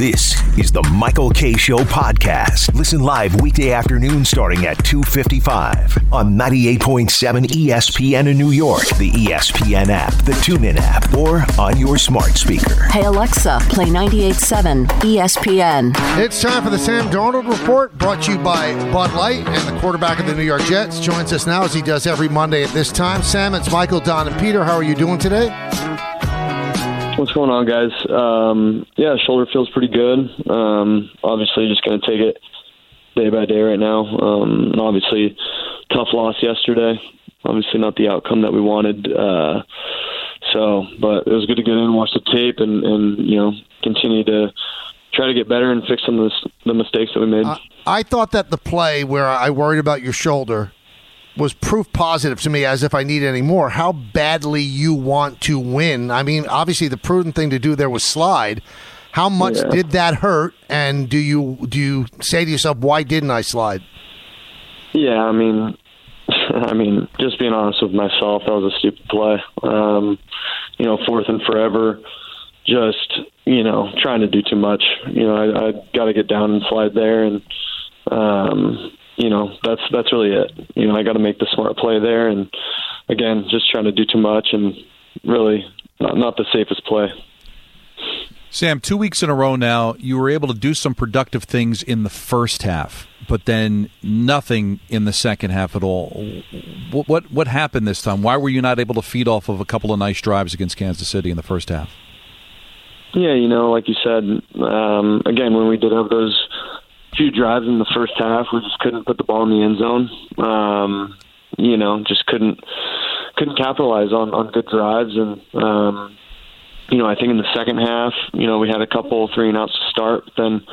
This is the Michael Kay Show podcast. Listen live weekday afternoon starting at 2:55 on 98.7 ESPN in New York, the ESPN app, the TuneIn app, or on your smart speaker. Hey Alexa, play 98.7 ESPN. It's time for the Sam Darnold Report, brought to you by Bud Light, and the quarterback of the New York Jets joins us now as he does every Monday at this time. Sam, it's Michael, Don, and Peter. How are you doing today? What's going on, guys? Um, yeah, shoulder feels pretty good. Um, obviously, just going to take it day by day right now. Um, and obviously, tough loss yesterday. Obviously, not the outcome that we wanted. Uh, so, but it was good to get in and watch the tape and, and you know continue to try to get better and fix some of the, the mistakes that we made. I thought that the play where I worried about your shoulder was proof positive to me as if I need any more. How badly you want to win. I mean, obviously the prudent thing to do there was slide. How much Yeah. did that hurt? And do you do you say to yourself, why didn't I slide? Yeah, I mean, I mean, just being honest with myself, that was a stupid play. Um, you know, fourth and forever, just you know, trying to do too much. You know, I, I got to get down and slide there, and um, you know, that's that's really it. You know, I got to make the smart play there, and again, just trying to do too much, and really not, not the safest play. Sam, two weeks in a row now, you were able to do some productive things in the first half, but then nothing in the second half at all. What what, what happened this time? Why were you not able to feed off of a couple of nice drives against Kansas City in the first half? Yeah, you know, like you said, um, again, when we did have those few drives in the first half, we just couldn't put the ball in the end zone. Um, you know, just couldn't couldn't capitalize on on good drives, and um, you know, I think in the second half, you know, we had a couple three and outs to start, but then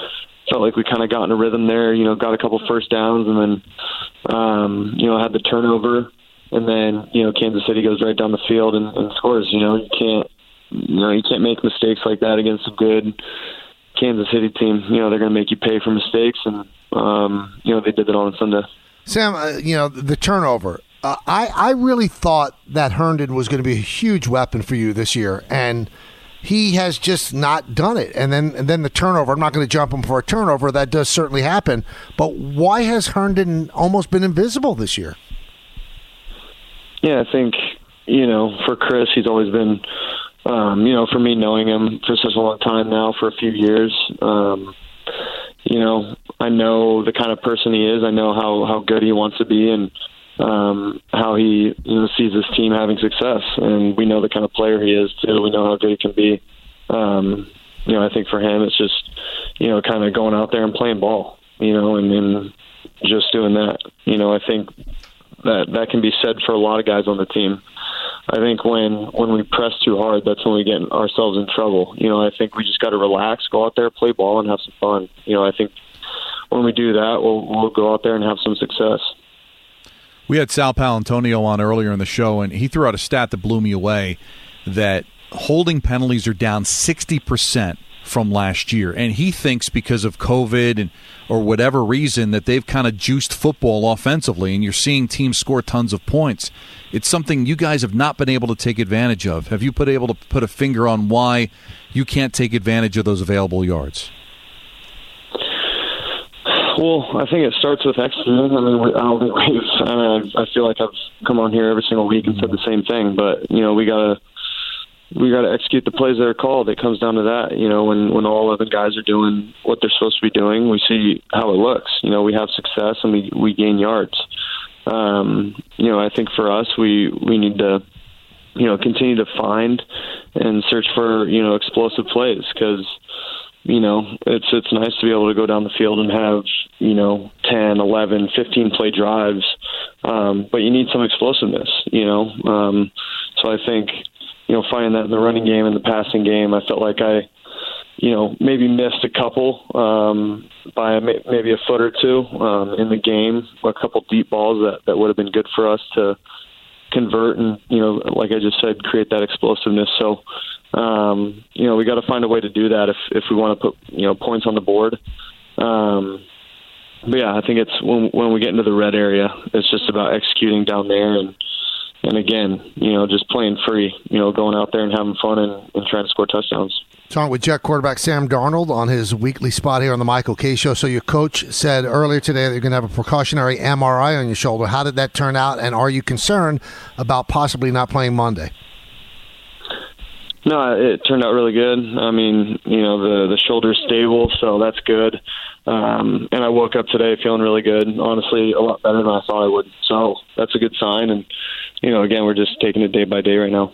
felt like we kind of got in a rhythm there. You know, got a couple first downs, and then um, you know had the turnover, and then you know Kansas City goes right down the field and, and scores. You know, you can't you know you can't make mistakes like that against a good Kansas City team. You know they're going to make you pay for mistakes, and um, you know they did that on Sunday. Sam, uh, you know the turnover. Uh, I I really thought that Herndon was going to be a huge weapon for you this year, and he has just not done it. And then and then the turnover. I'm not going to jump him for a turnover. That does certainly happen. But why has Herndon almost been invisible this year? Yeah, I think you know for Chris, he's always been. Um, you know, for me knowing him for such a long time now, for a few years, um, you know, I know the kind of person he is. I know how how good he wants to be, and um, how he you know sees his team having success. And we know the kind of player he is too. We know how good he can be. Um, you know, I think for him, it's just you know kind of going out there and playing ball. You know, and, and just doing that. You know, I think that that can be said for a lot of guys on the team. I think when when we press too hard, that's when we get ourselves in trouble. You know, I think we just got to relax, go out there, play ball, and have some fun. You know, I think when we do that, we'll we'll go out there and have some success. We had Sal Paolantonio on earlier in the show, and he threw out a stat that blew me away that holding penalties are down 60% from last year. And he thinks because of COVID and or whatever reason that they've kind of juiced football offensively, and you're seeing teams score tons of points. It's something you guys have not been able to take advantage of. Have you put able to put a finger on why you can't take advantage of those available yards? Well, I think it starts with executing. I mean, I don't think we've. I mean, I feel like I've come on here every single week and said the same thing, but you know, we gotta we got to execute the plays that are called. It comes down to that. You know, when when all eleven guys are doing what they're supposed to be doing, we see how it looks. You know, we have success and we we gain yards. Um, you know, I think for us, we we need to you know continue to find and search for you know explosive plays because you know it's it's nice to be able to go down the field and have you know 10 11 15 play drives um but you need some explosiveness you know um so i think you know finding that in the running game and the passing game i felt like i you know maybe missed a couple um by maybe a foot or two um in the game a couple deep balls that that would have been good for us to convert and you know like I just said create that explosiveness. So um you know we got to find a way to do that if if we want to put you know points on the board. Um but yeah I think it's when when we get into the red area it's just about executing down there and and again you know just playing free you know going out there and having fun and, and trying to score touchdowns Talking with Jet quarterback Sam Darnold on his weekly spot here on the Michael Kay Show. So your coach said earlier today that you're going to have a precautionary MRI on your shoulder. How did that turn out, and are you concerned about possibly not playing Monday? No, it turned out really good. I mean, you know, the the shoulder's stable, so that's good. Um, and I woke up today feeling really good. Honestly, a lot better than I thought I would. So that's a good sign. And you know, again, we're just taking it day by day right now.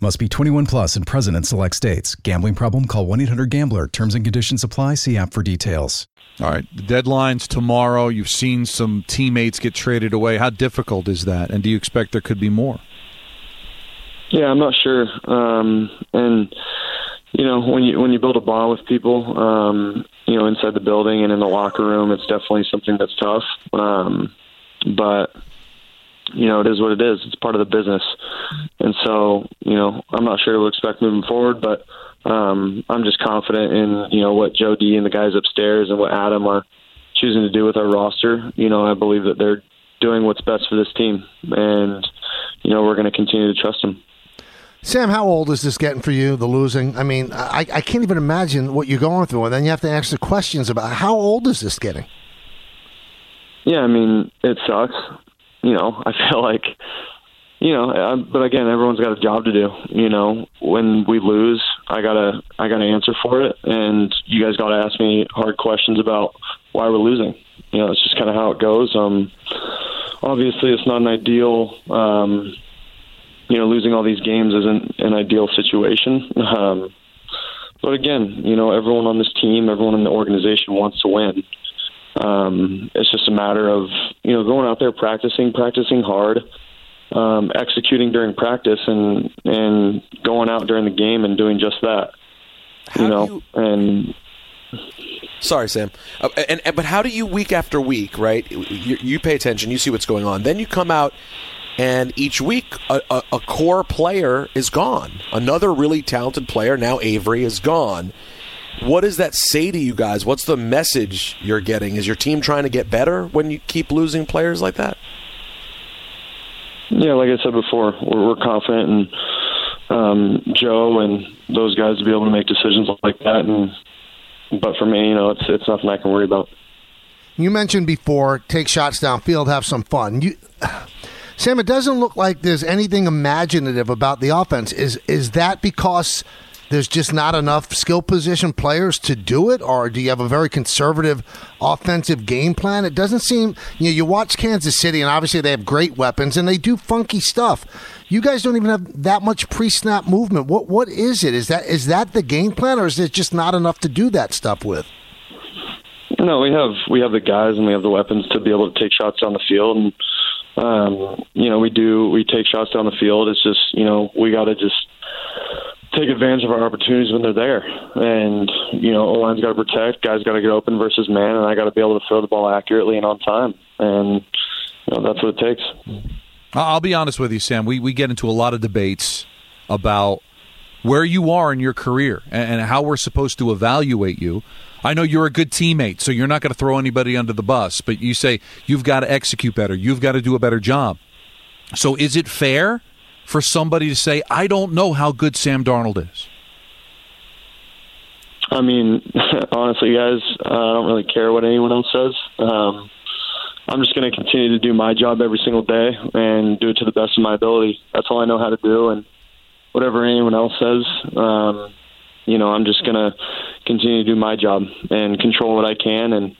Must be 21 plus and present in select states. Gambling problem? Call 1 800 GAMBLER. Terms and conditions apply. See app for details. All right, the deadline's tomorrow. You've seen some teammates get traded away. How difficult is that? And do you expect there could be more? Yeah, I'm not sure. Um, and you know, when you when you build a bond with people, um, you know, inside the building and in the locker room, it's definitely something that's tough. Um, but you know, it is what it is. It's part of the business. And so, you know, I'm not sure what to expect moving forward, but um, I'm just confident in, you know, what Joe D and the guys upstairs and what Adam are choosing to do with our roster. You know, I believe that they're doing what's best for this team. And, you know, we're going to continue to trust them. Sam, how old is this getting for you, the losing? I mean, I, I can't even imagine what you're going through. And then you have to ask the questions about how old is this getting? Yeah, I mean, it sucks you know, I feel like, you know, I, but again, everyone's got a job to do. You know, when we lose, I gotta, I gotta answer for it, and you guys gotta ask me hard questions about why we're losing. You know, it's just kind of how it goes. Um, obviously, it's not an ideal. Um, you know, losing all these games isn't an ideal situation. Um, but again, you know, everyone on this team, everyone in the organization wants to win. Um, it's just a matter of you know going out there practicing, practicing hard, um, executing during practice, and and going out during the game and doing just that. How you know, you, and sorry, Sam, uh, and, and, but how do you week after week, right? You, you pay attention, you see what's going on, then you come out. And each week, a, a, a core player is gone. Another really talented player, now Avery, is gone what does that say to you guys? What's the message you're getting? Is your team trying to get better when you keep losing players like that? Yeah, like I said before, we're, we're confident in um, Joe and those guys to be able to make decisions like that. And but for me, you know, it's it's nothing I can worry about. You mentioned before, take shots downfield, have some fun. You, Sam, it doesn't look like there's anything imaginative about the offense. Is is that because? There's just not enough skill position players to do it, or do you have a very conservative offensive game plan? It doesn't seem. You know, you watch Kansas City, and obviously they have great weapons and they do funky stuff. You guys don't even have that much pre-snap movement. What what is it? Is that is that the game plan, or is it just not enough to do that stuff with? No, we have we have the guys and we have the weapons to be able to take shots down the field, and um, you know we do we take shots down the field. It's just you know we got to just take advantage of our opportunities when they're there. And you know, O line's got to protect, guys got to get open versus man, and I got to be able to throw the ball accurately and on time. And you know, that's what it takes. I'll be honest with you, Sam. We we get into a lot of debates about where you are in your career and, how we're supposed to evaluate you. I know you're a good teammate, so you're not going to throw anybody under the bus, but you say you've got to execute better. You've got to do a better job. So is it fair for somebody to say, I don't know how good Sam Darnold is? I mean, honestly, guys, uh, I don't really care what anyone else says. Um, I'm just going to continue to do my job every single day and do it to the best of my ability. That's all I know how to do, and whatever anyone else says, um, you know, I'm just going to continue to do my job and control what I can, and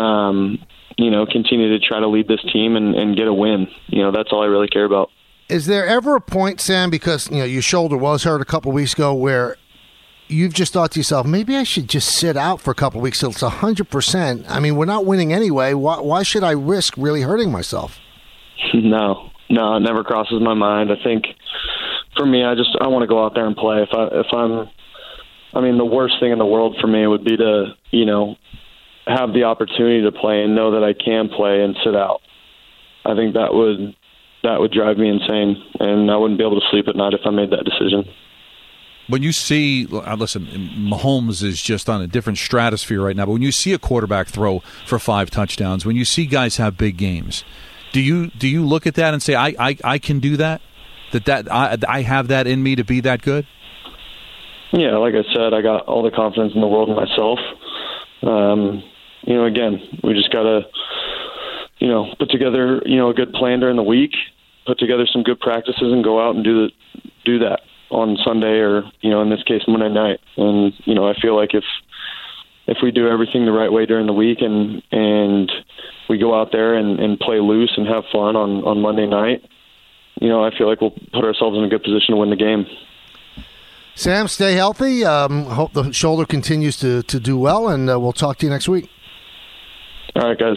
um, you know, continue to try to lead this team and, and get a win. You know, that's all I really care about is there ever a point, Sam, because you know your shoulder was hurt a couple weeks ago, where you've just thought to yourself, maybe I should just sit out for a couple weeks till it's hundred percent. I mean, we're not winning anyway. Why, why should I risk really hurting myself? No, no, it never crosses my mind. I think for me, I just I want to go out there and play. If I if I'm, I mean, the worst thing in the world for me would be to you know have the opportunity to play and know that I can play and sit out. I think that would that would drive me insane, and I wouldn't be able to sleep at night if I made that decision. When you see, uh, listen, Mahomes is just on a different stratosphere right now. But when you see a quarterback throw for five touchdowns, when you see guys have big games, do you do you look at that and say, I I, I can do that? That that I, I have that in me to be that good? Yeah, like I said, I got all the confidence in the world in myself. Um, you know, again, we just gotta, you know, put together, you know, a good plan during the week, put together some good practices, and go out and do the do that on Sunday or you know, in this case, Monday night. And you know, I feel like if if we do everything the right way during the week and and we go out there and, and play loose and have fun on on Monday night, you know, I feel like we'll put ourselves in a good position to win the game. Sam, stay healthy. Um, hope the shoulder continues to, to do well, and uh, we'll talk to you next week. All right, guys.